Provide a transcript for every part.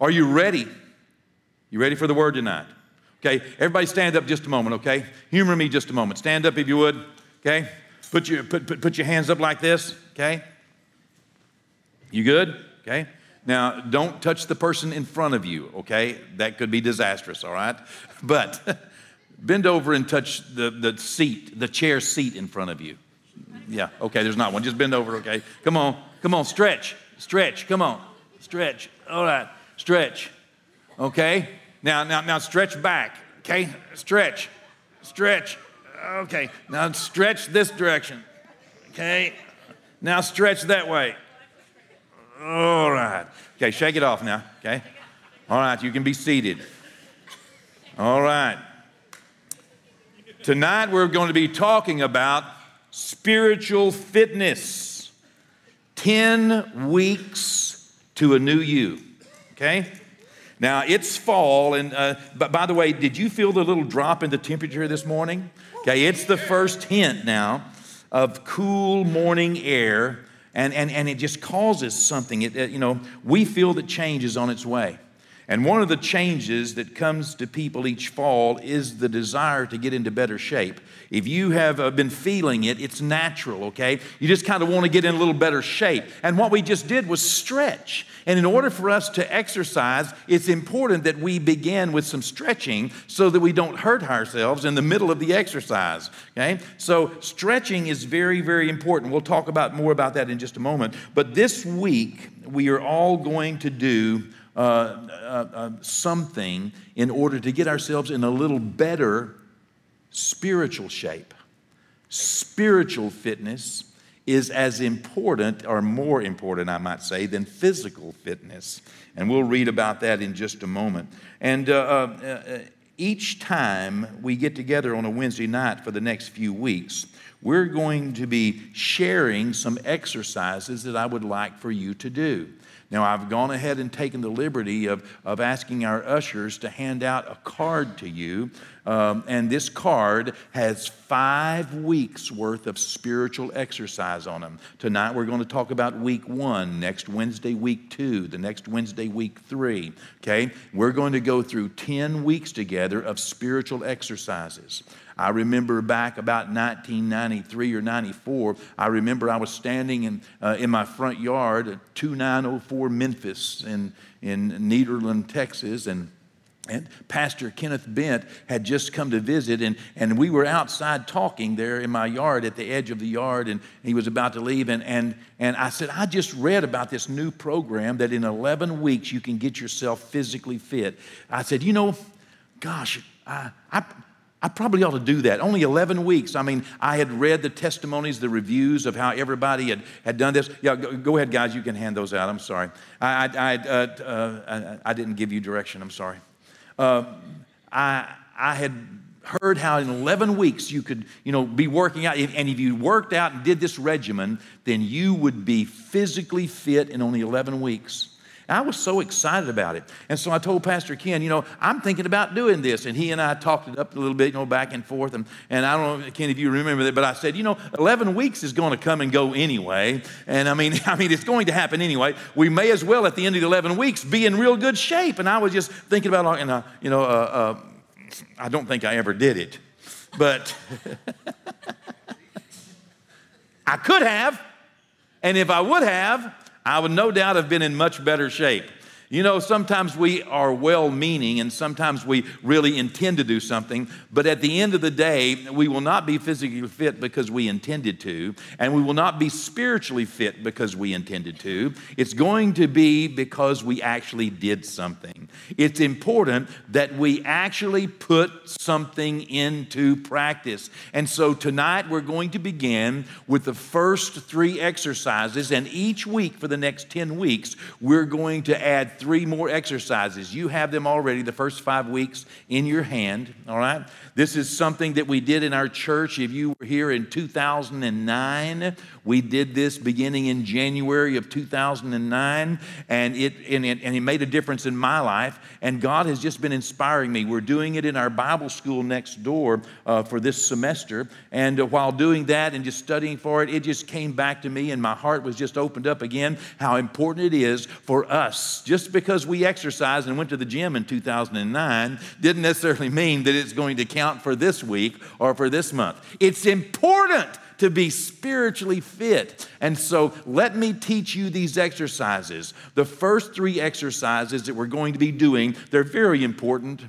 Are you ready? You ready for the word tonight? Okay, everybody stand up just a moment, okay? Humor me just a moment. Stand up if you would, okay? Put your, put, put, put your hands up like this, okay? You good? Okay. Now, don't touch the person in front of you, okay? That could be disastrous, all right? But bend over and touch the, the seat, the chair seat in front of you. Yeah, okay, there's not one. Just bend over, okay? Come on, come on, stretch, stretch, come on, stretch. All right, stretch, okay? Now, now, now stretch back, okay? Stretch, stretch, okay. Now stretch this direction, okay? Now stretch that way. All right. Okay, shake it off now, okay? All right, you can be seated. All right. Tonight we're going to be talking about spiritual fitness 10 weeks to a new you, okay? Now it's fall, and uh, but by the way, did you feel the little drop in the temperature this morning? Okay, it's the first hint now of cool morning air and, and, and it just causes something. It, it, you know, we feel that change is on its way. And one of the changes that comes to people each fall is the desire to get into better shape. If you have uh, been feeling it, it's natural, okay? You just kind of want to get in a little better shape. And what we just did was stretch. And in order for us to exercise, it's important that we begin with some stretching so that we don't hurt ourselves in the middle of the exercise, okay? So stretching is very, very important. We'll talk about more about that in just a moment. But this week, we are all going to do uh, uh, uh, something in order to get ourselves in a little better spiritual shape. Spiritual fitness is as important, or more important, I might say, than physical fitness. And we'll read about that in just a moment. And uh, uh, uh each time we get together on a Wednesday night for the next few weeks, we're going to be sharing some exercises that I would like for you to do. Now, I've gone ahead and taken the liberty of, of asking our ushers to hand out a card to you. Um, and this card has five weeks worth of spiritual exercise on them. Tonight, we're going to talk about week one, next Wednesday, week two, the next Wednesday, week three. Okay? We're going to go through 10 weeks together of spiritual exercises. I remember back about 1993 or 94, I remember I was standing in, uh, in my front yard at 2904 Memphis in, in Nederland, Texas, and and Pastor Kenneth Bent had just come to visit, and, and we were outside talking there in my yard at the edge of the yard, and he was about to leave. And, and, and I said, I just read about this new program that in 11 weeks you can get yourself physically fit. I said, You know, gosh, I, I, I probably ought to do that. Only 11 weeks. I mean, I had read the testimonies, the reviews of how everybody had, had done this. Yeah, go, go ahead, guys. You can hand those out. I'm sorry. I, I, I, uh, uh, I didn't give you direction. I'm sorry. Uh, I, I had heard how in 11 weeks you could you know be working out and if you worked out and did this regimen then you would be physically fit in only 11 weeks I was so excited about it. And so I told Pastor Ken, you know, I'm thinking about doing this. And he and I talked it up a little bit, you know, back and forth. And, and I don't know, Ken, if you remember that, but I said, you know, 11 weeks is going to come and go anyway. And I mean, I mean, it's going to happen anyway. We may as well, at the end of the 11 weeks, be in real good shape. And I was just thinking about, and, uh, you know, uh, uh, I don't think I ever did it, but I could have. And if I would have, I would no doubt have been in much better shape. You know, sometimes we are well meaning and sometimes we really intend to do something, but at the end of the day, we will not be physically fit because we intended to, and we will not be spiritually fit because we intended to. It's going to be because we actually did something. It's important that we actually put something into practice. And so tonight we're going to begin with the first three exercises, and each week for the next 10 weeks, we're going to add three more exercises. You have them already the first five weeks in your hand, all right? This is something that we did in our church. If you were here in 2009, we did this beginning in January of 2009, and it, and it, and it made a difference in my life and God has just been inspiring me. We're doing it in our Bible school next door uh, for this semester. And uh, while doing that and just studying for it, it just came back to me, and my heart was just opened up again how important it is for us. Just because we exercised and went to the gym in 2009 didn't necessarily mean that it's going to count for this week or for this month. It's important to be spiritually fit. And so let me teach you these exercises. The first three exercises that we're going to be doing, they're very important.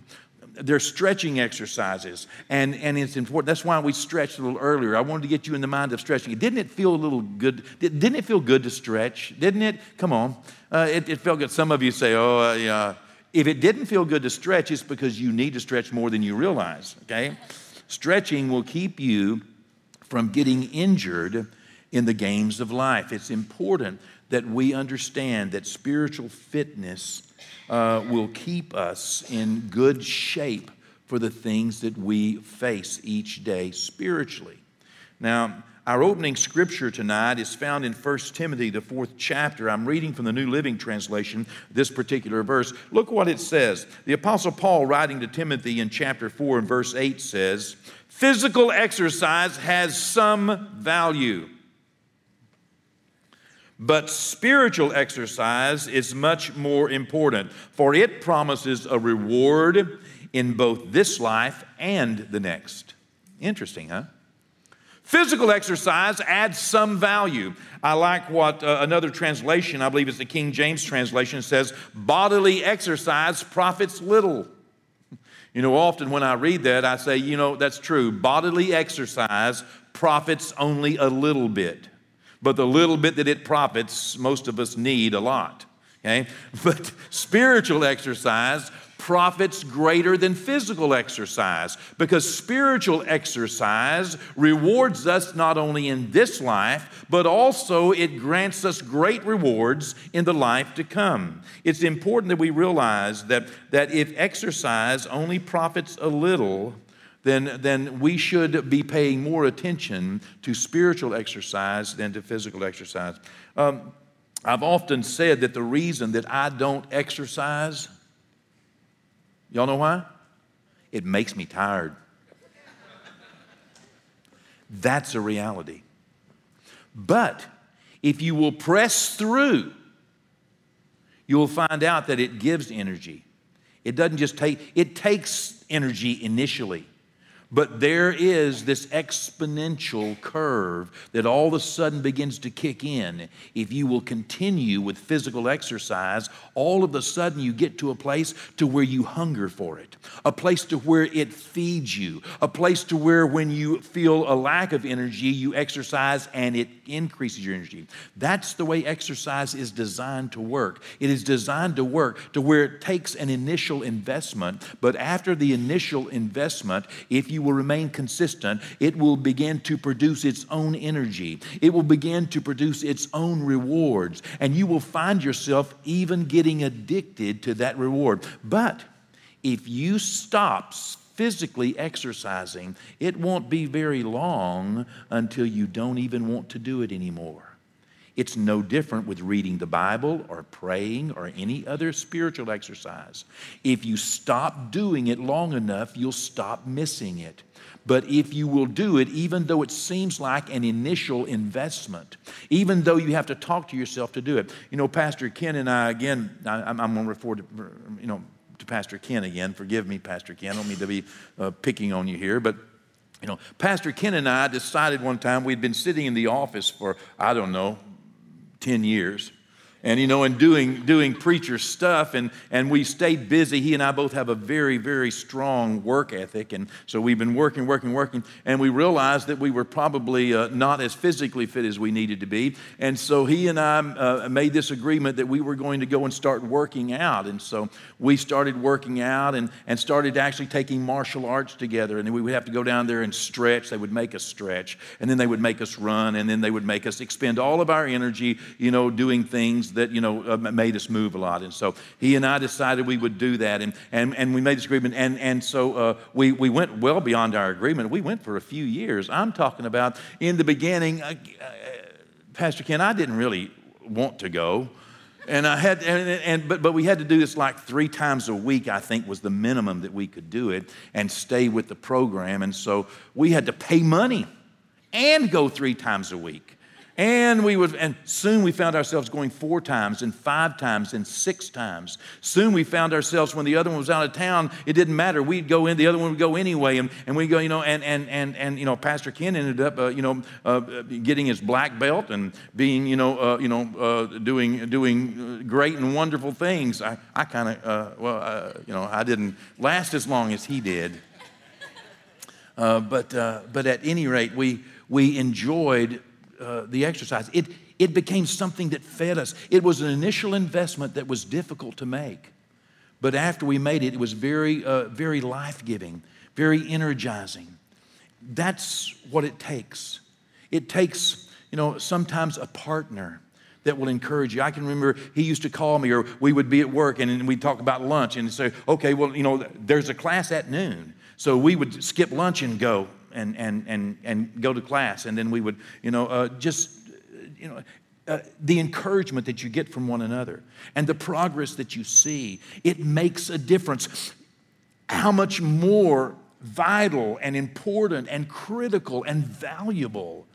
They're stretching exercises, and, and it's important. That's why we stretched a little earlier. I wanted to get you in the mind of stretching. Didn't it feel a little good? Didn't it feel good to stretch? Didn't it? Come on. Uh, it, it, felt good. Some of you say, oh, uh, yeah. If it didn't feel good to stretch, it's because you need to stretch more than you realize, okay? Stretching will keep you from getting injured in the games of life. It's important that we understand that spiritual fitness uh, will keep us in good shape for the things that we face each day spiritually. Now, our opening scripture tonight is found in 1 Timothy, the fourth chapter. I'm reading from the New Living Translation, this particular verse. Look what it says. The Apostle Paul, writing to Timothy in chapter 4 and verse 8, says, Physical exercise has some value, but spiritual exercise is much more important, for it promises a reward in both this life and the next. Interesting, huh? Physical exercise adds some value. I like what uh, another translation, I believe it's the King James translation, says bodily exercise profits little. You know, often when I read that, I say, you know, that's true. Bodily exercise profits only a little bit. But the little bit that it profits, most of us need a lot. Okay? But spiritual exercise profits greater than physical exercise because spiritual exercise rewards us not only in this life, but also it grants us great rewards in the life to come. It's important that we realize that, that if exercise only profits a little, then, then we should be paying more attention to spiritual exercise than to physical exercise. Um, I've often said that the reason that I don't exercise Y'all know why? It makes me tired. That's a reality. But if you will press through, you will find out that it gives energy. It doesn't just take, it takes energy initially. But there is this exponential curve that all of a sudden begins to kick in. If you will continue with physical exercise, all of a sudden you get to a place to where you hunger for it, a place to where it feeds you, a place to where when you feel a lack of energy, you exercise and it increases your energy. That's the way exercise is designed to work. It is designed to work to where it takes an initial investment, but after the initial investment, if you you will remain consistent, it will begin to produce its own energy. It will begin to produce its own rewards. And you will find yourself even getting addicted to that reward. But if you stop physically exercising, it won't be very long until you don't even want to do it anymore. It's no different with reading the Bible or praying or any other spiritual exercise. If you stop doing it long enough, you'll stop missing it. But if you will do it, even though it seems like an initial investment, even though you have to talk to yourself to do it. You know, Pastor Ken and I, again, I, am going to refer to, you know, to Pastor Ken again. Forgive me, Pastor Ken. I don't mean to be uh, picking on you here, but you know, Pastor Ken and I decided one time we'd been sitting in the office for, I don't know, 10 years and you know and doing doing preacher stuff and and we stayed busy. He and i both have a very very strong work ethic and so we've been working working working and we realized that we were probably uh, not as physically fit as we needed to be. And so he and i uh, made this agreement that we were going to go and start working out. And so we started working out and and started actually taking martial arts together. And we would have to go down there and stretch. They would make us stretch and then they would make us run and then they would make us expend all of our energy you know doing things that, you know, uh, made us move a lot. And so he and I decided we would do that. And, and, and we made this agreement. And, and so uh, we, we went well beyond our agreement. We went for a few years. I'm talking about in the beginning, uh, uh Pastor Ken, I didn't really want to go. and I had, and, and, but, but we had to do this like three times a week, I think was the minimum that we could do it and stay with the program. And so we had to pay money and go three times a week. And we would, and soon we found ourselves going four times and five times and six times. Soon we found ourselves when the other one was out of town, it didn't matter. We'd go in, the other one would go anyway. And, and we go, you know, and, and, and, and, you know, Pastor Ken ended up, uh, you know, uh, getting his black belt and being, you know, uh, you know, uh, doing, doing great and wonderful things. I, I kind of, uh, well, uh, you know, I didn't last as long as he did. but, but at any rate, we, we enjoyed uh, the exercise. It, it became something that fed us. It was an initial investment that was difficult to make. But after we made it, it was very, uh, very life giving, very energizing. That's what it takes. It takes, you know, sometimes a partner that will encourage you. I can remember he used to call me, or we would be at work and we'd talk about lunch and say, okay, well, you know, there's a class at noon. So we would skip lunch and go and, and, and, and go to class. And then we would, you know, uh, just, you know, uh, the encouragement that you get from one another and the progress that you see, it makes a difference. How much more vital and important and critical and valuable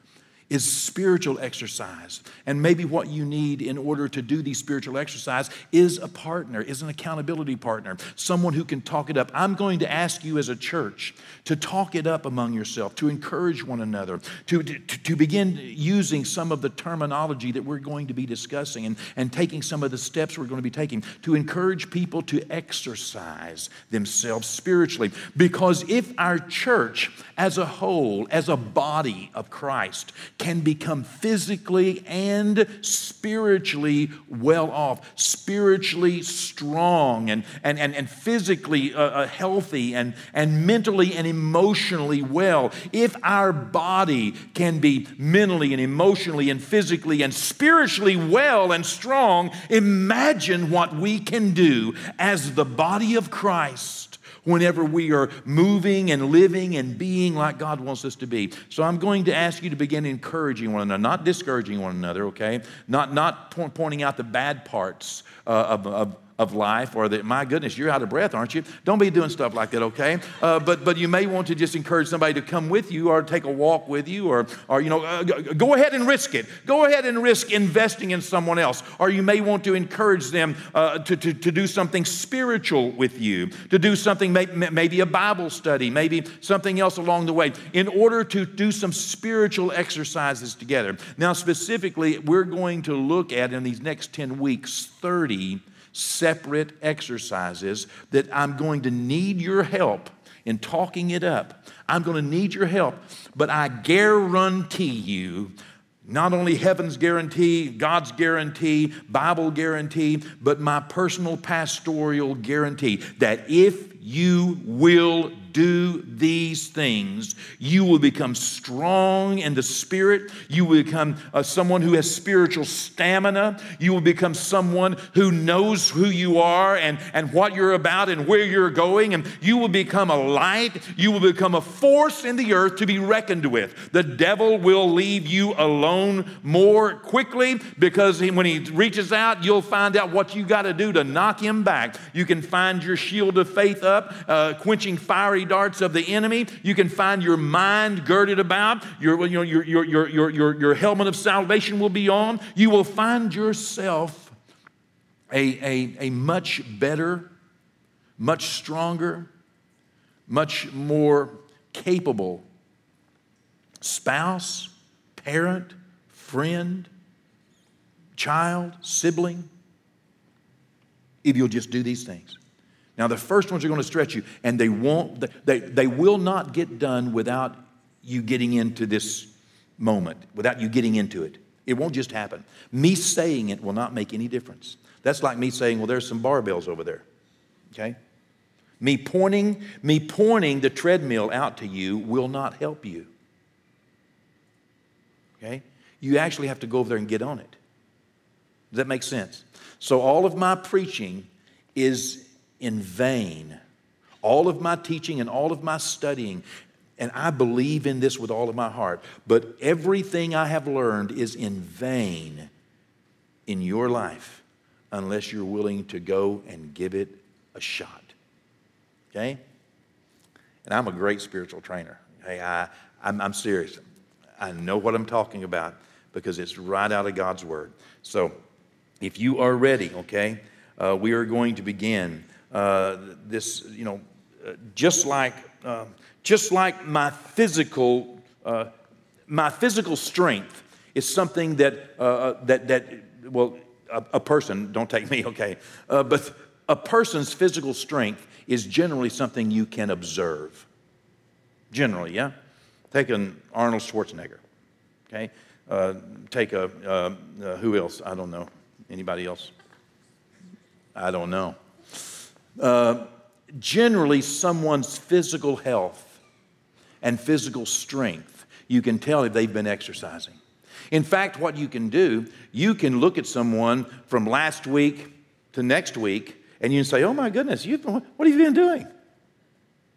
is spiritual exercise. And maybe what you need in order to do these spiritual exercise is a partner, is an accountability partner, someone who can talk it up. I'm going to ask you as a church to talk it up among yourself, to encourage one another, to, to, to begin using some of the terminology that we're going to be discussing and, and taking some of the steps we're going to be taking to encourage people to exercise themselves spiritually. Because if our church as a whole, as a body of Christ, can become physically and spiritually well off, spiritually strong, and, and, and, and physically uh, uh, healthy, and, and mentally and emotionally well. If our body can be mentally and emotionally and physically and spiritually well and strong, imagine what we can do as the body of Christ whenever we are moving and living and being like God wants us to be. So I'm going to ask you to begin encouraging one another, not discouraging one another, okay? Not, not pointing out the bad parts uh, of, of, of life or that, my goodness, you're out of breath, aren't you? Don't be doing stuff like that, okay? Uh, but, but you may want to just encourage somebody to come with you or take a walk with you or, or you know, uh, go ahead and risk it. Go ahead and risk investing in someone else. Or you may want to encourage them uh, to, to, to do something spiritual with you, to do something, maybe a Bible study, maybe something else along the way, in order to do some spiritual exercises together. Now, specifically, we're going to look at in these next 10 weeks 30 separate exercises that I'm going to need your help in talking it up. I'm going to need your help, but I guarantee you not only heaven's guarantee, God's guarantee, Bible guarantee, but my personal pastoral guarantee that if you will do these things, you will become strong in the spirit. You will become uh, someone who has spiritual stamina. You will become someone who knows who you are and, and what you're about and where you're going. And you will become a light. You will become a force in the earth to be reckoned with. The devil will leave you alone more quickly because he, when he reaches out, you'll find out what you got to do to knock him back. You can find your shield of faith up, uh, quenching fiery darts of the enemy. You can find your mind girded about. Your, you your, your, your, your, your, your helmet of salvation will be on. You will find yourself a, a, a much better, much stronger, much more capable spouse, parent, friend, child, sibling, if you'll just do these things. Now, the first ones are going to stretch you, and they won't, they, they will not get done without you getting into this moment, without you getting into it. It won't just happen. Me saying it will not make any difference. That's like me saying, well, there's some barbells over there. Okay? Me pointing, me pointing the treadmill out to you will not help you. Okay? You actually have to go over there and get on it. Does that make sense? So all of my preaching is in vain. All of my teaching and all of my studying, and I believe in this with all of my heart, but everything I have learned is in vain in your life unless you're willing to go and give it a shot. Okay? And I'm a great spiritual trainer. Hey, I, I'm, I'm serious. I know what I'm talking about because it's right out of God's Word. So if you are ready, okay, uh, we are going to begin uh, this, you know, uh, just like, uh, just like my physical, uh, my physical strength is something that, uh, that, that well, a, a, person, don't take me, okay, but a person's physical strength is generally something you can observe. Generally, yeah? Take an Arnold Schwarzenegger, okay? Uh, take a, uh, uh, who else? I don't know. Anybody else? I don't know. Uh, generally, someone's physical health and physical strength, you can tell if they've been exercising. In fact, what you can do, you can look at someone from last week to next week and you can say, Oh my goodness, you've been, what have you been doing?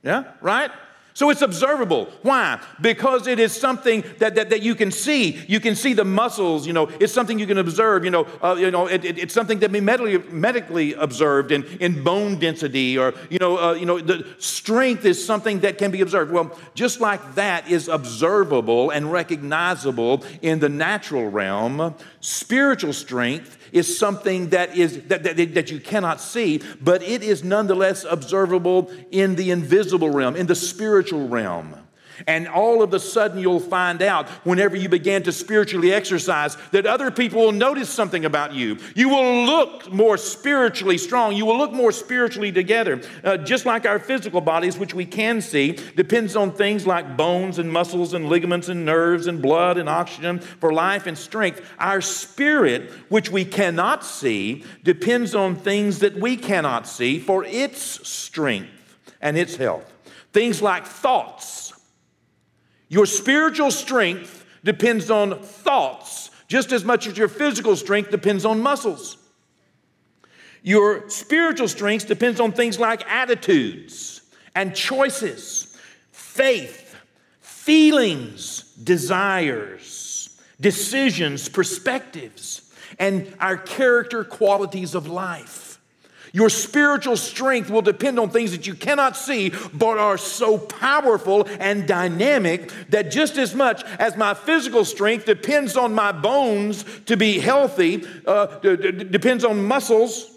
Yeah, right? So it's observable. Why? Because it is something that, that, that you can see. You can see the muscles, you know, it's something you can observe, you know, uh, you know it, it, it's something that be medically, medically observed in, in bone density or, you know, uh, you know, the strength is something that can be observed. Well, just like that is observable and recognizable in the natural realm, spiritual strength is something that is that, that, that you cannot see, but it is nonetheless observable in the invisible realm, in the spiritual realm. And all of a sudden, you'll find out whenever you begin to spiritually exercise that other people will notice something about you. You will look more spiritually strong. You will look more spiritually together. Uh, just like our physical bodies, which we can see, depends on things like bones and muscles and ligaments and nerves and blood and oxygen for life and strength. Our spirit, which we cannot see, depends on things that we cannot see for its strength and its health. Things like thoughts your spiritual strength depends on thoughts just as much as your physical strength depends on muscles. Your spiritual strength depends on things like attitudes and choices, faith, feelings, desires, decisions, perspectives, and our character qualities of life. Your spiritual strength will depend on things that you cannot see, but are so powerful and dynamic that just as much as my physical strength depends on my bones to be healthy, uh, d- d- depends on muscles,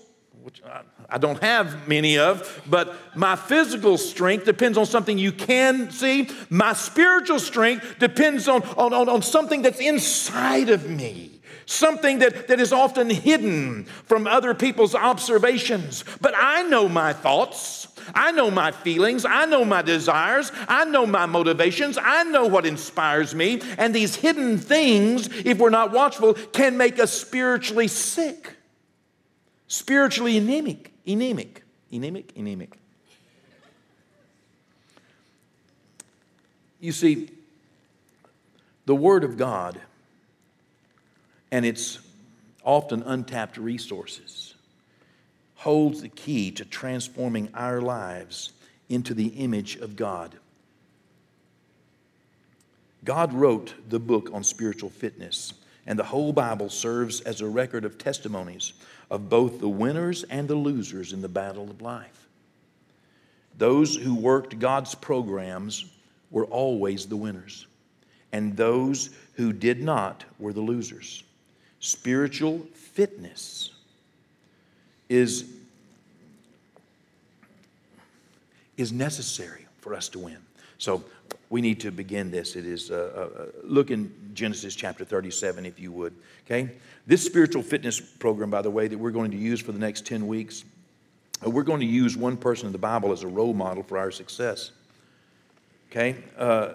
which I don't have many of, but my physical strength depends on something you can see. My spiritual strength depends on, on, on, on something that's inside of me something that, that is often hidden from other people's observations. But I know my thoughts. I know my feelings. I know my desires. I know my motivations. I know what inspires me. And these hidden things, if we're not watchful, can make us spiritually sick, spiritually anemic, anemic, anemic, anemic. You see, the Word of God and its often untapped resources holds the key to transforming our lives into the image of God. God wrote the book on spiritual fitness, and the whole Bible serves as a record of testimonies of both the winners and the losers in the battle of life. Those who worked God's programs were always the winners, and those who did not were the losers. Spiritual fitness is, is necessary for us to win. So we need to begin this. It is, uh, uh, look in Genesis chapter 37, if you would. Okay? This spiritual fitness program, by the way, that we're going to use for the next 10 weeks, uh, we're going to use one person in the Bible as a role model for our success. Okay? Uh,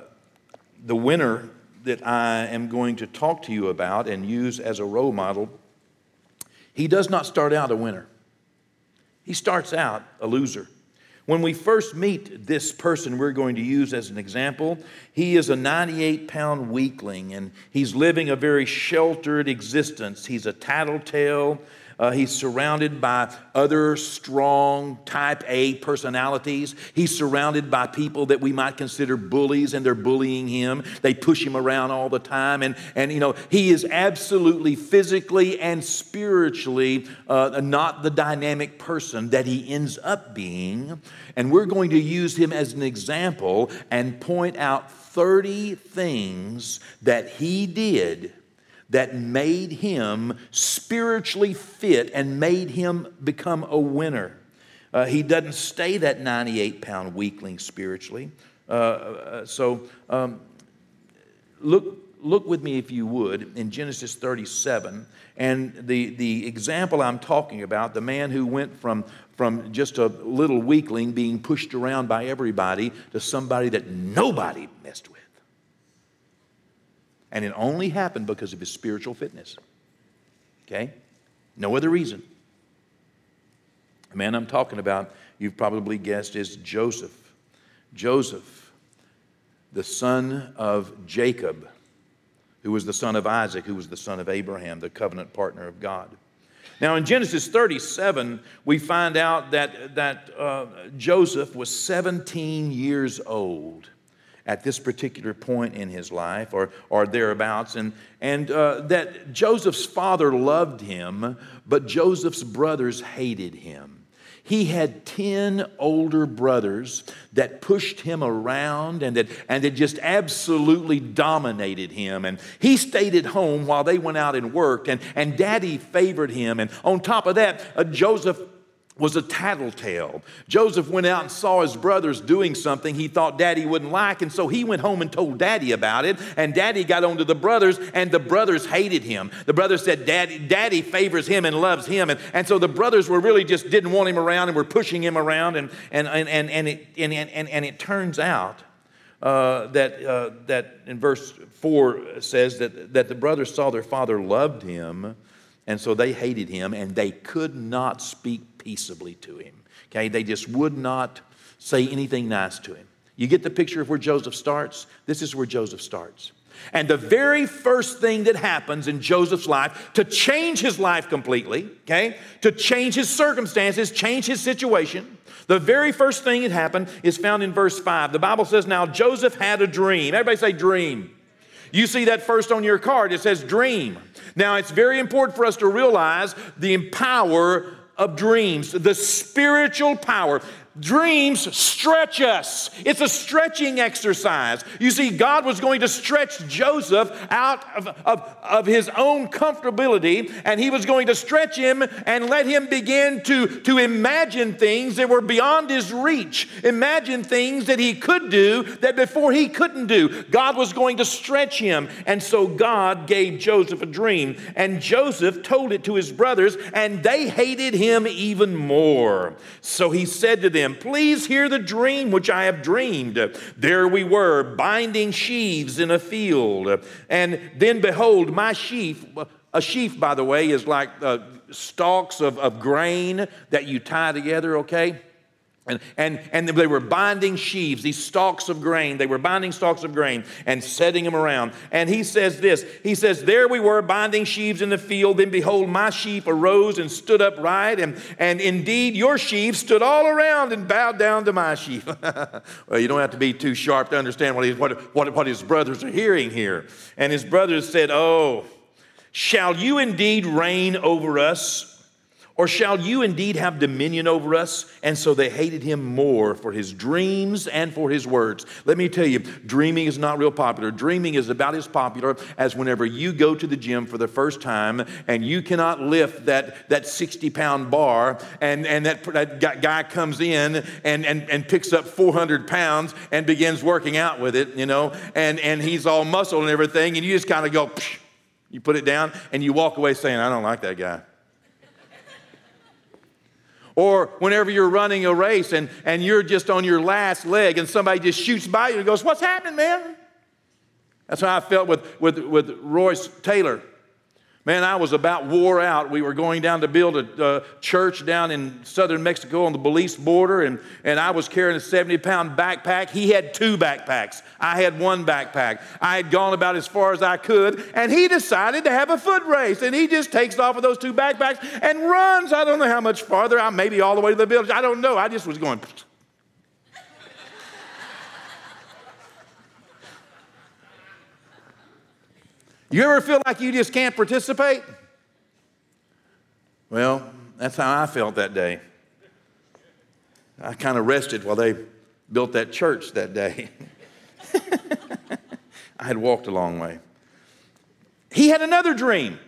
the winner that I am going to talk to you about and use as a role model, he does not start out a winner. He starts out a loser. When we first meet this person we're going to use as an example, he is a 98 pound weakling and he's living a very sheltered existence. He's a tattletale. Uh, he's surrounded by other strong type A personalities. He's surrounded by people that we might consider bullies and they're bullying him. They push him around all the time. And, and you know, he is absolutely physically and spiritually uh, not the dynamic person that he ends up being. And we're going to use him as an example and point out 30 things that he did that made him spiritually fit and made him become a winner. Uh, he doesn't stay that 98 pound weakling spiritually. Uh, uh, so um, look, look with me, if you would, in Genesis 37. And the, the example I'm talking about, the man who went from, from just a little weakling being pushed around by everybody to somebody that nobody messed with. And it only happened because of his spiritual fitness. Okay? No other reason. The man I'm talking about, you've probably guessed, is Joseph. Joseph, the son of Jacob, who was the son of Isaac, who was the son of Abraham, the covenant partner of God. Now, in Genesis 37, we find out that, that uh, Joseph was 17 years old at this particular point in his life or, or thereabouts, and, and uh, that Joseph's father loved him, but Joseph's brothers hated him. He had 10 older brothers that pushed him around and that, and that just absolutely dominated him. And he stayed at home while they went out and worked, and, and daddy favored him. And on top of that, uh, Joseph was a tattletale. Joseph went out and saw his brothers doing something he thought daddy wouldn't like, and so he went home and told daddy about it. And daddy got on to the brothers, and the brothers hated him. The brothers said, Daddy, daddy favors him and loves him. And, and so the brothers were really just didn't want him around and were pushing him around. And, and, and, and, and, it, and, and, and it turns out uh, that, uh, that in verse 4 says that, that the brothers saw their father loved him, and so they hated him, and they could not speak peaceably to him. Okay, they just would not say anything nice to him. You get the picture of where Joseph starts? This is where Joseph starts. And the very first thing that happens in Joseph's life to change his life completely, okay, to change his circumstances, change his situation, the very first thing that happened is found in verse 5. The Bible says, Now Joseph had a dream. Everybody say dream. You see that first on your card, it says dream. Now, it's very important for us to realize the power of dreams, the spiritual power. Dreams stretch us. It's a stretching exercise. You see, God was going to stretch Joseph out of, of, of, his own comfortability, and he was going to stretch him and let him begin to, to imagine things that were beyond his reach. Imagine things that he could do that before he couldn't do. God was going to stretch him. And so God gave Joseph a dream, and Joseph told it to his brothers, and they hated him even more. So he said to them, them, Please hear the dream which I have dreamed. There we were, binding sheaves in a field. And then behold, my sheaf, a sheaf, by the way, is like uh, stalks of, of grain that you tie together, okay? And, and, and they were binding sheaves, these stalks of grain. They were binding stalks of grain and setting them around. And he says this He says, There we were binding sheaves in the field. Then behold, my sheep arose and stood upright. And, and indeed, your sheep stood all around and bowed down to my sheep. well, you don't have to be too sharp to understand what, he, what, what, what his brothers are hearing here. And his brothers said, Oh, shall you indeed reign over us? Or shall you indeed have dominion over us? And so they hated him more for his dreams and for his words. Let me tell you, dreaming is not real popular. Dreaming is about as popular as whenever you go to the gym for the first time and you cannot lift that, that 60 pound bar, and, and that, that guy comes in and, and, and picks up 400 pounds and begins working out with it, you know, and, and he's all muscle and everything, and you just kind of go, Psh, you put it down, and you walk away saying, I don't like that guy. Or whenever you're running a race and, and you're just on your last leg and somebody just shoots by you and goes, What's happening, man? That's how I felt with, with, with Royce Taylor. Man, I was about wore out. We were going down to build a uh, church down in southern Mexico on the Belize border, and, and I was carrying a 70 pound backpack. He had two backpacks. I had one backpack. I had gone about as far as I could, and he decided to have a foot race. And he just takes off with those two backpacks and runs. I don't know how much farther, I maybe all the way to the village. I don't know. I just was going. You ever feel like you just can't participate? Well, that's how I felt that day. I kind of rested while they built that church that day. I had walked a long way. He had another dream.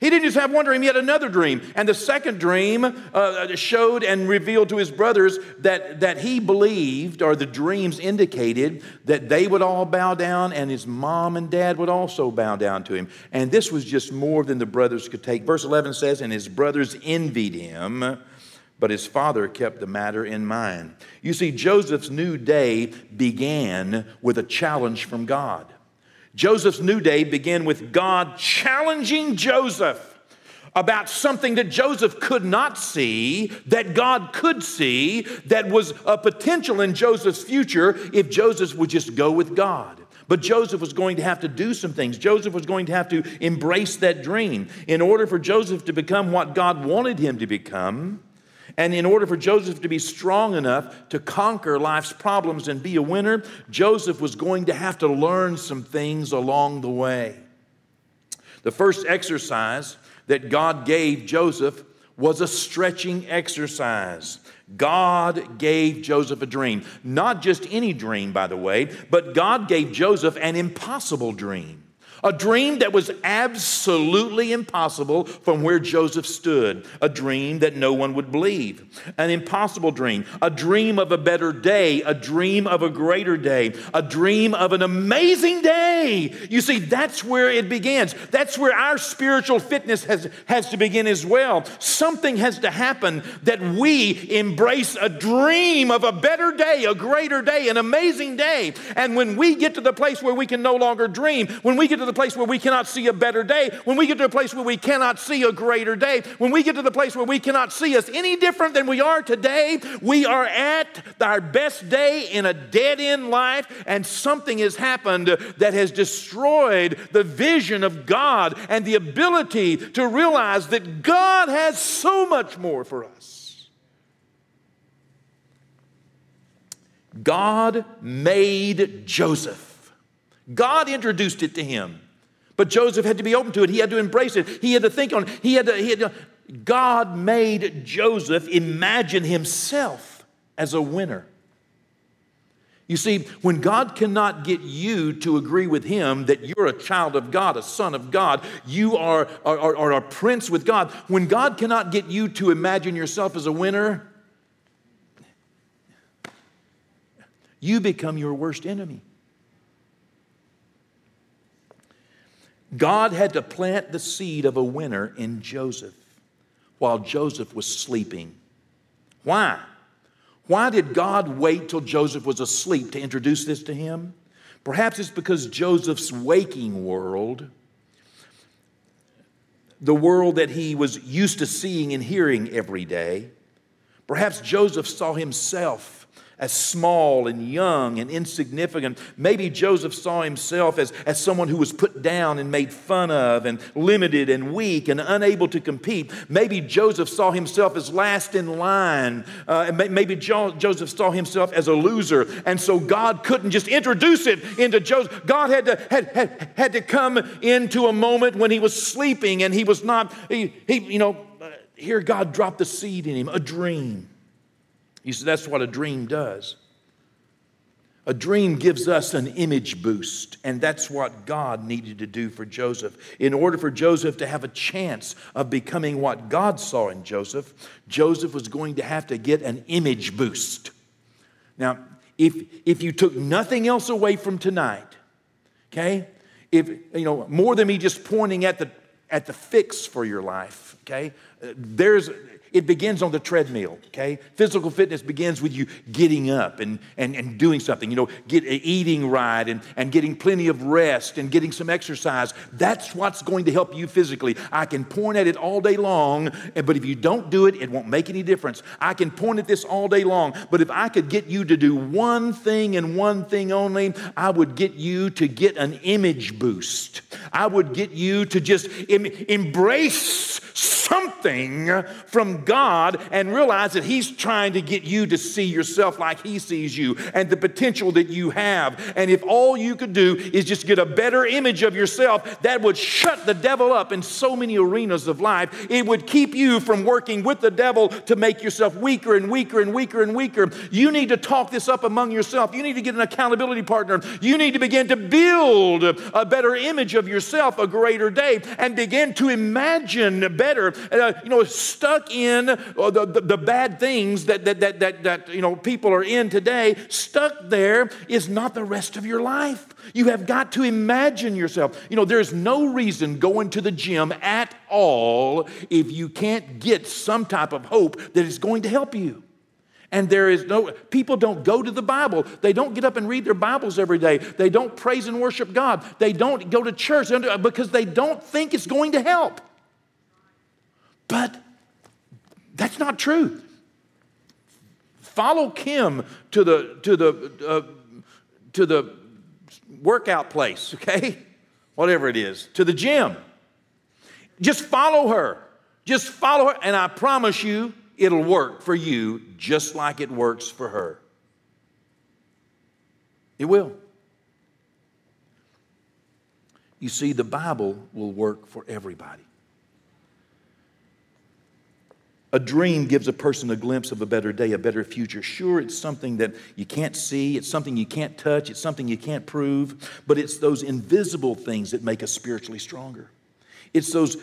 He didn't just have one dream, he had another dream. And the second dream uh, showed and revealed to his brothers that, that he believed, or the dreams indicated, that they would all bow down and his mom and dad would also bow down to him. And this was just more than the brothers could take. Verse 11 says, And his brothers envied him, but his father kept the matter in mind. You see, Joseph's new day began with a challenge from God. Joseph's new day began with God challenging Joseph about something that Joseph could not see, that God could see, that was a potential in Joseph's future if Joseph would just go with God. But Joseph was going to have to do some things. Joseph was going to have to embrace that dream. In order for Joseph to become what God wanted him to become, and in order for Joseph to be strong enough to conquer life's problems and be a winner, Joseph was going to have to learn some things along the way. The first exercise that God gave Joseph was a stretching exercise. God gave Joseph a dream. Not just any dream, by the way, but God gave Joseph an impossible dream. A dream that was absolutely impossible from where Joseph stood. A dream that no one would believe. An impossible dream. A dream of a better day. A dream of a greater day. A dream of an amazing day. You see, that's where it begins. That's where our spiritual fitness has, has to begin as well. Something has to happen that we embrace a dream of a better day, a greater day, an amazing day. And when we get to the place where we can no longer dream, when we get to the place where we cannot see a better day, when we get to a place where we cannot see a greater day, when we get to the place where we cannot see us any different than we are today, we are at our best day in a dead end life, and something has happened that has destroyed the vision of God and the ability to realize that God has so much more for us. God made Joseph. God introduced it to him. But Joseph had to be open to it. He had to embrace it. He had to think on it. He had to, he had to, God made Joseph imagine himself as a winner. You see, when God cannot get you to agree with Him that you're a child of God, a son of God, you are, are, are, a prince with God, when God cannot get you to imagine yourself as a winner, you become your worst enemy. God had to plant the seed of a winner in Joseph while Joseph was sleeping. Why? Why did God wait till Joseph was asleep to introduce this to him? Perhaps it's because Joseph's waking world, the world that he was used to seeing and hearing every day, perhaps Joseph saw himself as small and young and insignificant. Maybe Joseph saw himself as, as someone who was put down and made fun of and limited and weak and unable to compete. Maybe Joseph saw himself as last in line. Uh, maybe jo- Joseph saw himself as a loser. And so God couldn't just introduce it into Joseph. God had to, had, had, had to come into a moment when he was sleeping and he was not, he, he you know, uh, here God dropped the seed in him, a dream. You see, that's what a dream does. A dream gives us an image boost, and that's what God needed to do for Joseph. In order for Joseph to have a chance of becoming what God saw in Joseph, Joseph was going to have to get an image boost. Now, if, if you took nothing else away from tonight, okay, if, you know, more than me just pointing at the, at the fix for your life, okay, Uh, there's it begins on the treadmill, okay? Physical fitness begins with you getting up and, and, and doing something, you know, get, uh, eating right and, and getting plenty of rest and getting some exercise. That's what's going to help you physically. I can point at it all day long, but if you don't do it, it won't make any difference. I can point at this all day long, but if I could get you to do one thing and one thing only, I would get you to get an image boost. I would get you to just em- embrace something from God and realize that He's trying to get you to see yourself like He sees you and the potential that you have. And if all you could do is just get a better image of yourself, that would shut the devil up in so many arenas of life. It would keep you from working with the devil to make yourself weaker and weaker and weaker and weaker. You need to talk this up among yourself. You need to get an accountability partner. You need to begin to build a better image of yourself, a greater day, and begin to imagine better uh, you know, stuck in uh, the, the, the, bad things that, that, that, that, that, you know, people are in today, stuck there is not the rest of your life. You have got to imagine yourself. You know, there's no reason going to the gym at all if you can't get some type of hope that is going to help you. And there is no, people don't go to the Bible. They don't get up and read their Bibles every day. They don't praise and worship God. They don't go to church because they don't think it's going to help. But that's not true. Follow Kim to the, to the, uh, to the workout place, okay? Whatever it is, to the gym. Just follow her. Just follow her, and I promise you, it'll work for you just like it works for her. It will. You see, the Bible will work for everybody. A dream gives a person a glimpse of a better day, a better future. Sure, it's something that you can't see, it's something you can't touch, it's something you can't prove, but it's those invisible things that make us spiritually stronger. It's those,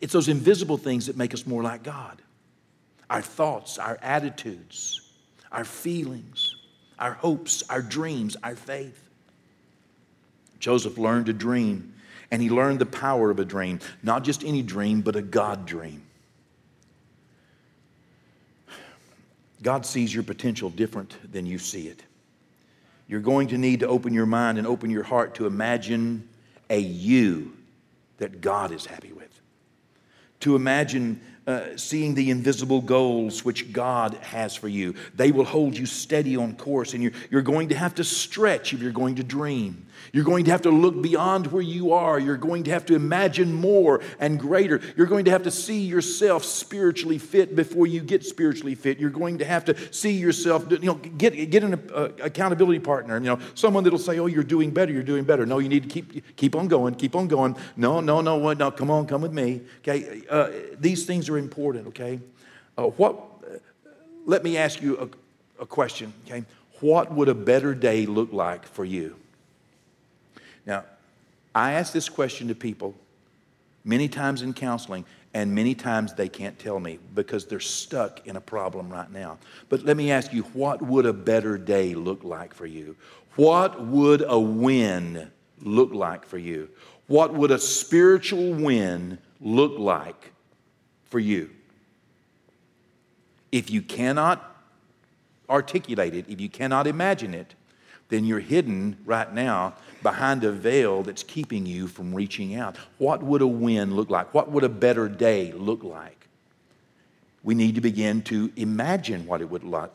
it's those invisible things that make us more like God. Our thoughts, our attitudes, our feelings, our hopes, our dreams, our faith. Joseph learned to dream, and he learned the power of a dream, not just any dream, but a God dream. God sees your potential different than you see it. You're going to need to open your mind and open your heart to imagine a you that God is happy with. To imagine uh, seeing the invisible goals which God has for you. They will hold you steady on course, and you're, you're going to have to stretch if you're going to dream. You're going to have to look beyond where you are. You're going to have to imagine more and greater. You're going to have to see yourself spiritually fit before you get spiritually fit. You're going to have to see yourself, you know, get, get an uh, accountability partner. You know, someone that'll say, oh, you're doing better, you're doing better. No, you need to keep, keep on going, keep on going. No, no, no, no, come on, come with me. Okay, uh, these things are important, okay? Uh, what, let me ask you a, a question, okay? What would a better day look like for you? Now, I ask this question to people many times in counseling, and many times they can't tell me because they're stuck in a problem right now. But let me ask you, what would a better day look like for you? What would a win look like for you? What would a spiritual win look like for you? If you cannot articulate it, if you cannot imagine it, then you're hidden right now behind a veil that's keeping you from reaching out. What would a win look like? What would a better day look like? We need to begin to imagine what it would look like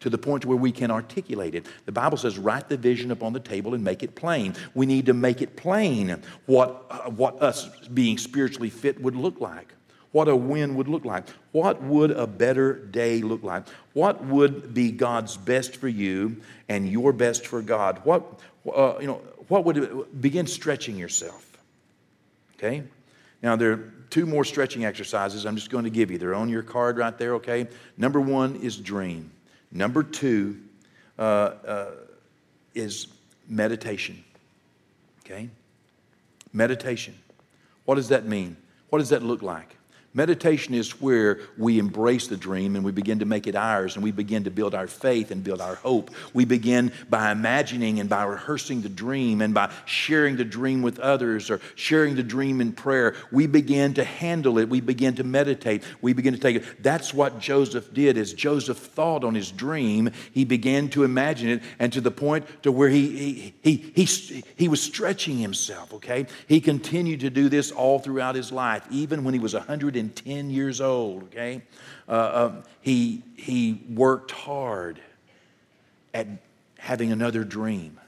to the point where we can articulate it. The Bible says, write the vision upon the table and make it plain. We need to make it plain what, uh, what us being spiritually fit would look like what a win would look like. What would a better day look like? What would be God's best for you and your best for God? What, uh, you know, what would begin stretching yourself? Okay? Now, there are two more stretching exercises I'm just going to give you. They're on your card right there, okay? Number one is dream. Number two uh, uh, is meditation, okay? Meditation. What does that mean? What does that look like? Meditation is where we embrace the dream and we begin to make it ours and we begin to build our faith and build our hope. We begin by imagining and by rehearsing the dream and by sharing the dream with others or sharing the dream in prayer. We begin to handle it. We begin to meditate. We begin to take it. That's what Joseph did. As Joseph thought on his dream, he began to imagine it and to the point to where he, he, he, he, he was stretching himself, okay? He continued to do this all throughout his life, even when he was 100 110 years old, okay? Uh, uh, he, he worked hard at having another dream.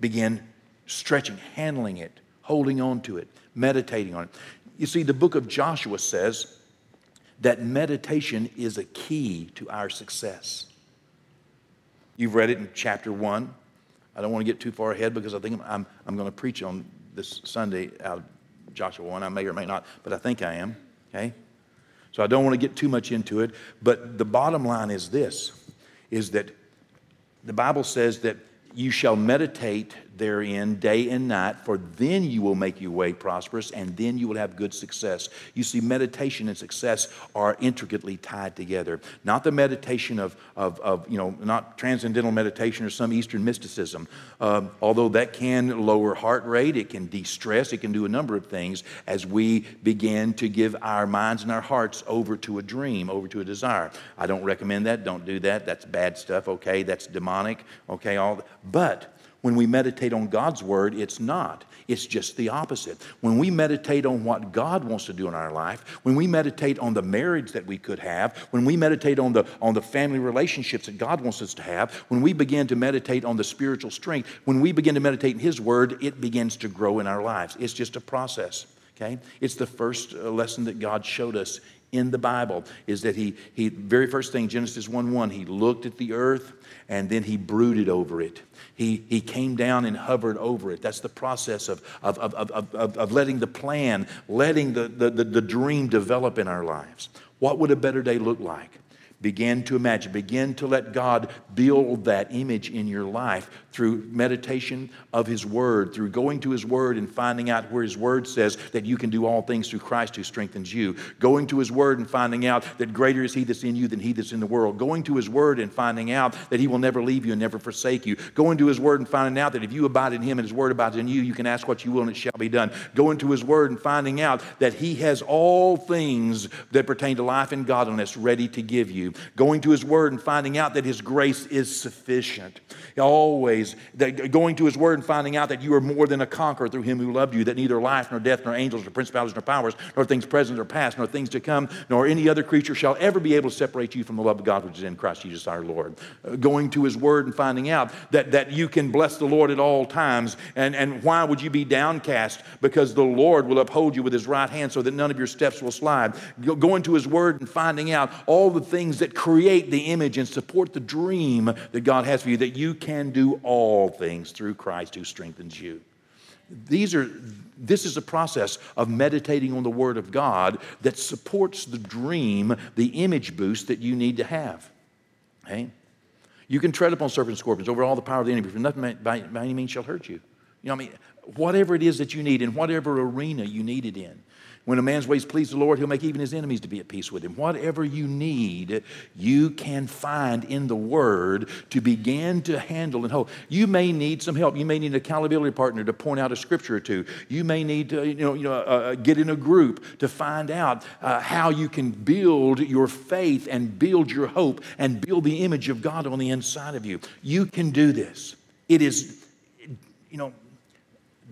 Began stretching, handling it, holding on to it, meditating on it. You see, the book of Joshua says that meditation is a key to our success. You've read it in chapter one. I don't want to get too far ahead because I think I'm, I'm, I'm going to preach on this Sunday out of Joshua 1. I may or may not, but I think I am. Okay? So I don't want to get too much into it, but the bottom line is this is that the Bible says that you shall meditate therein day and night, for then you will make your way prosperous and then you will have good success. You see, meditation and success are intricately tied together. Not the meditation of, of, of you know, not transcendental meditation or some Eastern mysticism, uh, although that can lower heart rate, it can de stress, it can do a number of things as we begin to give our minds and our hearts over to a dream, over to a desire. I don't recommend that. Don't do that. That's bad stuff, okay? That's demonic, okay? All, but when we meditate on God's word, it's not. It's just the opposite. When we meditate on what God wants to do in our life, when we meditate on the marriage that we could have, when we meditate on the, on the family relationships that God wants us to have, when we begin to meditate on the spiritual strength, when we begin to meditate in His word, it begins to grow in our lives. It's just a process. Okay? It's the first uh, lesson that God showed us in the Bible is that he, he very first thing, Genesis 1 1, he looked at the earth and then he brooded over it. He, he came down and hovered over it. That's the process of, of, of, of, of, of letting the plan, letting the, the, the, the dream develop in our lives. What would a better day look like? Begin to imagine, begin to let God build that image in your life through meditation of His Word, through going to His Word and finding out where His Word says that you can do all things through Christ who strengthens you. Going to His Word and finding out that greater is He that's in you than He that's in the world. Going to His Word and finding out that He will never leave you and never forsake you. Going to His Word and finding out that if you abide in Him and His Word abides in you, you can ask what you will and it shall be done. Going to His Word and finding out that He has all things that pertain to life and godliness ready to give you going to His Word and finding out that His grace is sufficient. Always that going to His Word and finding out that you are more than a conqueror through Him who loved you, that neither life, nor death, nor angels, nor principalities, nor powers, nor things present or past, nor things to come, nor any other creature shall ever be able to separate you from the love of God which is in Christ Jesus our Lord. Uh, going to His Word and finding out that, that you can bless the Lord at all times. And, and why would you be downcast? Because the Lord will uphold you with His right hand so that none of your steps will slide. Going to His Word and finding out all the things that create the image and support the dream that God has for you, that you can do all things through Christ who strengthens you. These are, this is a process of meditating on the Word of God that supports the dream, the image boost that you need to have. Okay? You can tread upon serpents and scorpions over all the power of the enemy, for nothing by, by any means shall hurt you. You know, I mean, whatever it is that you need, in whatever arena you need it in. When a man's ways please the Lord, he'll make even his enemies to be at peace with him. Whatever you need, you can find in the Word to begin to handle and hold. You may need some help. You may need an accountability partner to point out a scripture or two. You may need to you know, you know, uh, uh, get in a group to find out uh, how you can build your faith and build your hope and build the image of God on the inside of you. You can do this. It is, you know,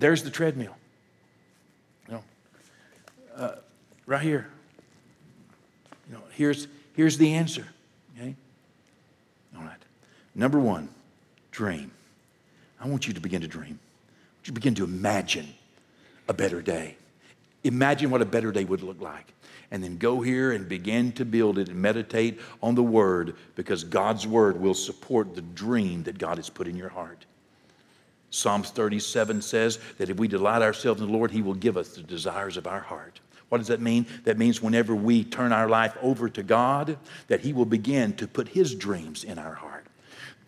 there's the treadmill uh, right here. You know, here's, here's the answer. Okay? All right. Number one, dream. I want you to begin to dream. You begin to imagine a better day. Imagine what a better day would look like. And then go here and begin to build it and meditate on the Word because God's Word will support the dream that God has put in your heart. Psalms 37 says that if we delight ourselves in the Lord, He will give us the desires of our heart. What does that mean? That means whenever we turn our life over to God, that He will begin to put His dreams in our heart.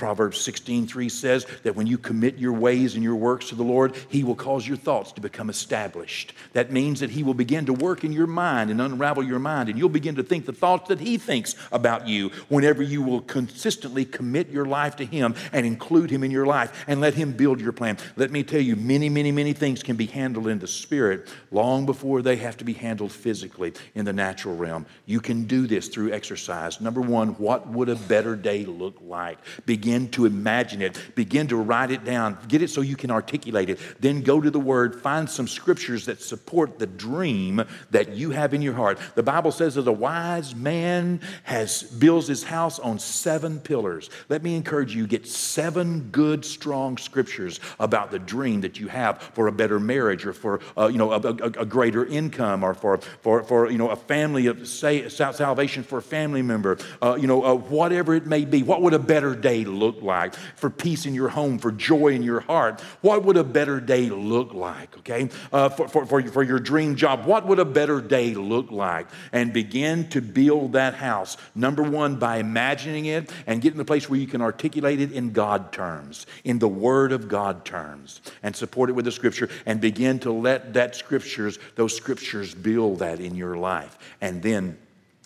Proverbs 16:3 says that when you commit your ways and your works to the Lord, He will cause your thoughts to become established. That means that He will begin to work in your mind and unravel your mind, and you'll begin to think the thoughts that He thinks about you whenever you will consistently commit your life to Him and include Him in your life and let Him build your plan. Let me tell you, many, many, many things can be handled in the spirit long before they have to be handled physically in the natural realm. You can do this through exercise. Number one, what would a better day look like? Begin to imagine it, begin to write it down, get it so you can articulate it. Then go to the Word, find some scriptures that support the dream that you have in your heart. The Bible says that a wise man has builds his house on seven pillars. Let me encourage you, get seven good, strong scriptures about the dream that you have for a better marriage or for uh, you know a, a, a, greater income or for, for, for you know a family of say, salvation for a family member, uh, you know uh, whatever it may be. What would a better day look like? like? For peace in your home, for joy in your heart. What would a better day look like, okay? Uh, for, for, for, for your dream job, what would a better day look like? And begin to build that house. Number one, by imagining it and getting the place where you can articulate it in God terms, in the Word of God terms, and support it with the Scripture and begin to let that Scriptures, those Scriptures build that in your life. And then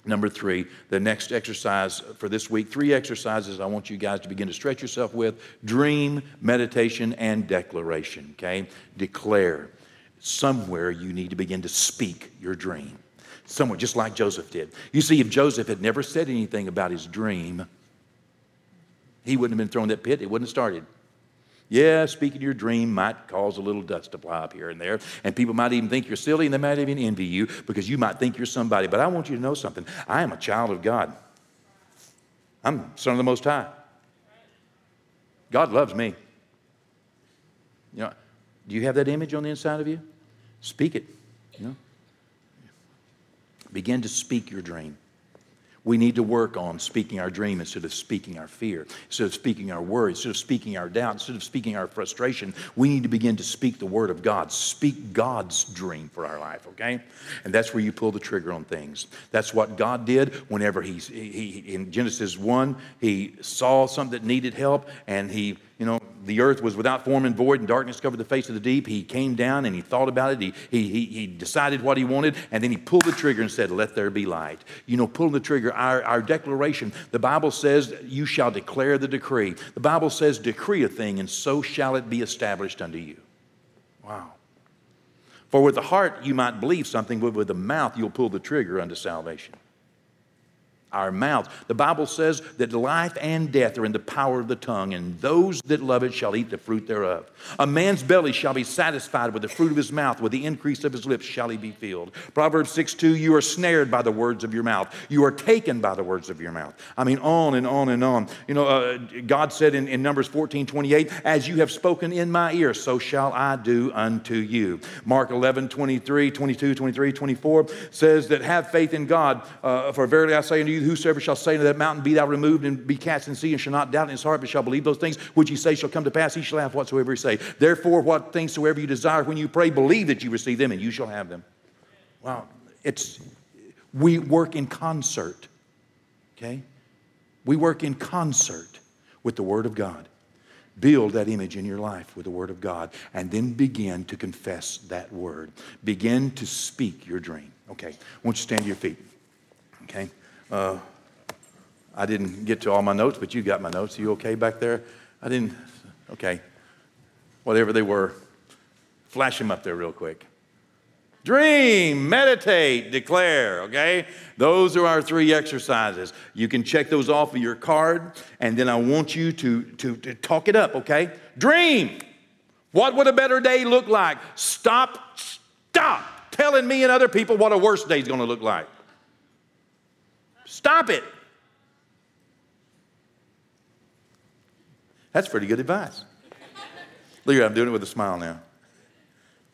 Number three, the next exercise for this week, three exercises I want you guys to begin to stretch yourself with dream, meditation, and declaration. Okay? Declare. Somewhere you need to begin to speak your dream. Somewhere, just like Joseph did. You see, if Joseph had never said anything about his dream, he wouldn't have been thrown in that pit, it wouldn't have started. Yeah, speaking your dream might cause a little dust to fly up here and there, and people might even think you're silly and they might even envy you because you might think you're somebody. But I want you to know something. I am a child of God. I'm son of the Most High. God loves me. You know, do you have that image on the inside of you? Speak it. You know? Begin to speak your dream. We need to work on speaking our dream instead of speaking our fear, instead of speaking our worry, instead of speaking our doubt, instead of speaking our frustration. We need to begin to speak the word of God. Speak God's dream for our life, okay? And that's where you pull the trigger on things. That's what God did whenever he, he in Genesis 1, he saw something that needed help and he you know, the earth was without form and void, and darkness covered the face of the deep. He came down and he thought about it. He, he, he, he decided what he wanted, and then he pulled the trigger and said, Let there be light. You know, pulling the trigger, our, our declaration, the Bible says, You shall declare the decree. The Bible says, Decree a thing, and so shall it be established unto you. Wow. For with the heart you might believe something, but with the mouth you'll pull the trigger unto salvation our. The Bible says that life and death are in the power of the tongue, and those that love it shall eat the fruit thereof. A man's belly shall be satisfied with the fruit of his mouth, with the increase of his lips shall he be filled. Proverbs 6 2, you are snared by the words of your mouth. You are taken by the words of your mouth. I mean, on and on and on. You know, uh, God said in, in Numbers 14 28, as you have spoken in my ear, so shall I do unto you. Mark 11 23, 22, 23, 24 says that have faith in God, uh, for verily I say unto you, whosoever shall say to that mountain, Be thou removed and be cast in sea, and shall not doubt in his heart, but shall believe those things which he say shall come to pass, he shall have whatsoever he say. Therefore, what things soever you desire when you pray, believe that you receive them, and you shall have them. Wow. It's, we work in concert, okay? We work in concert with the Word of God. Build that image in your life with the Word of God, and then begin to confess that Word. Begin to speak your dream. Okay, I want you to stand to your feet. Okay? Uh, I didn't get to all my notes, but you got my notes. Are you okay back there? I didn't, okay. Whatever they were, flash them up there real quick. Dream, meditate, declare, okay? Those are our three exercises. You can check those off of your card, and then I want you to, to, to talk it up, okay? Dream. What would a better day look like? Stop, stop telling me and other people what a worse day is going to look like. Stop it. That's pretty good advice. Look, I'm doing it with a smile now.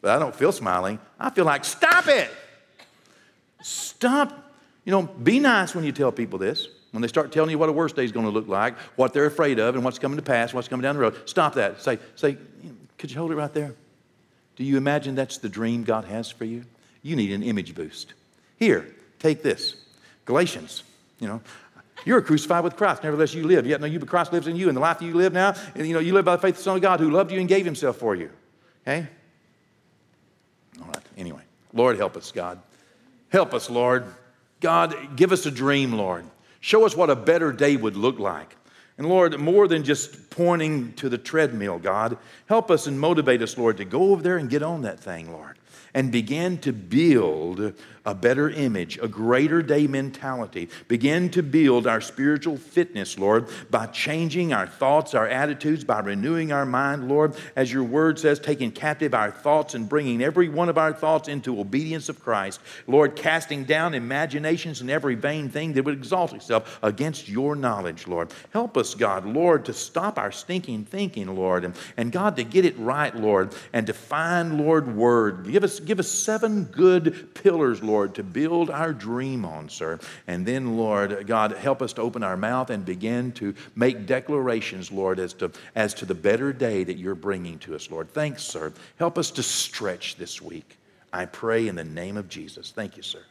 But I don't feel smiling. I feel like, stop it. Stop. You know, be nice when you tell people this. When they start telling you what a worst day is going to look like, what they're afraid of, and what's coming to pass, what's coming down the road, stop that. Say, say, could you hold it right there? Do you imagine that's the dream God has for you? You need an image boost. Here, take this. Galatians, you know, You're crucified with Christ. Nevertheless, you live. Yet, no, you, but Christ lives in you. And the life that you live now, and, you know, you live by the faith of the Son of God who loved you and gave himself for you. Okay? All right. Anyway, Lord, help us, God. Help us, Lord. God, give us a dream, Lord. Show us what a better day would look like. And Lord, more than just pointing to the treadmill, God, help us and motivate us, Lord, to go over there and get on that thing, Lord and begin to build a better image, a greater day mentality. Begin to build our spiritual fitness, Lord, by changing our thoughts, our attitudes, by renewing our mind, Lord, as your word says, taking captive our thoughts and bringing every one of our thoughts into obedience of Christ. Lord, casting down imaginations and every vain thing that would exalt itself against your knowledge, Lord. Help us, God, Lord, to stop our stinking thinking, Lord, and, and God, to get it right, Lord, and to find, Lord, word. Give us give us seven good pillars, Lord, to build our dream on, sir. And then, Lord, God, help us to open our mouth and begin to make declarations, Lord, as to, as to the better day that you're bringing to us, Lord. Thanks, sir. Help us to stretch this week. I pray in the name of Jesus. Thank you, sir.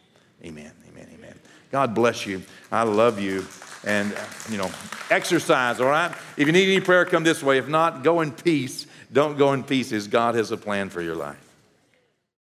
Amen. Amen. Amen. God bless you. I love you. And, you know, exercise, all right? If you need any prayer, come this way. If not, go in peace. Don't go in pieces. God has a plan for your life.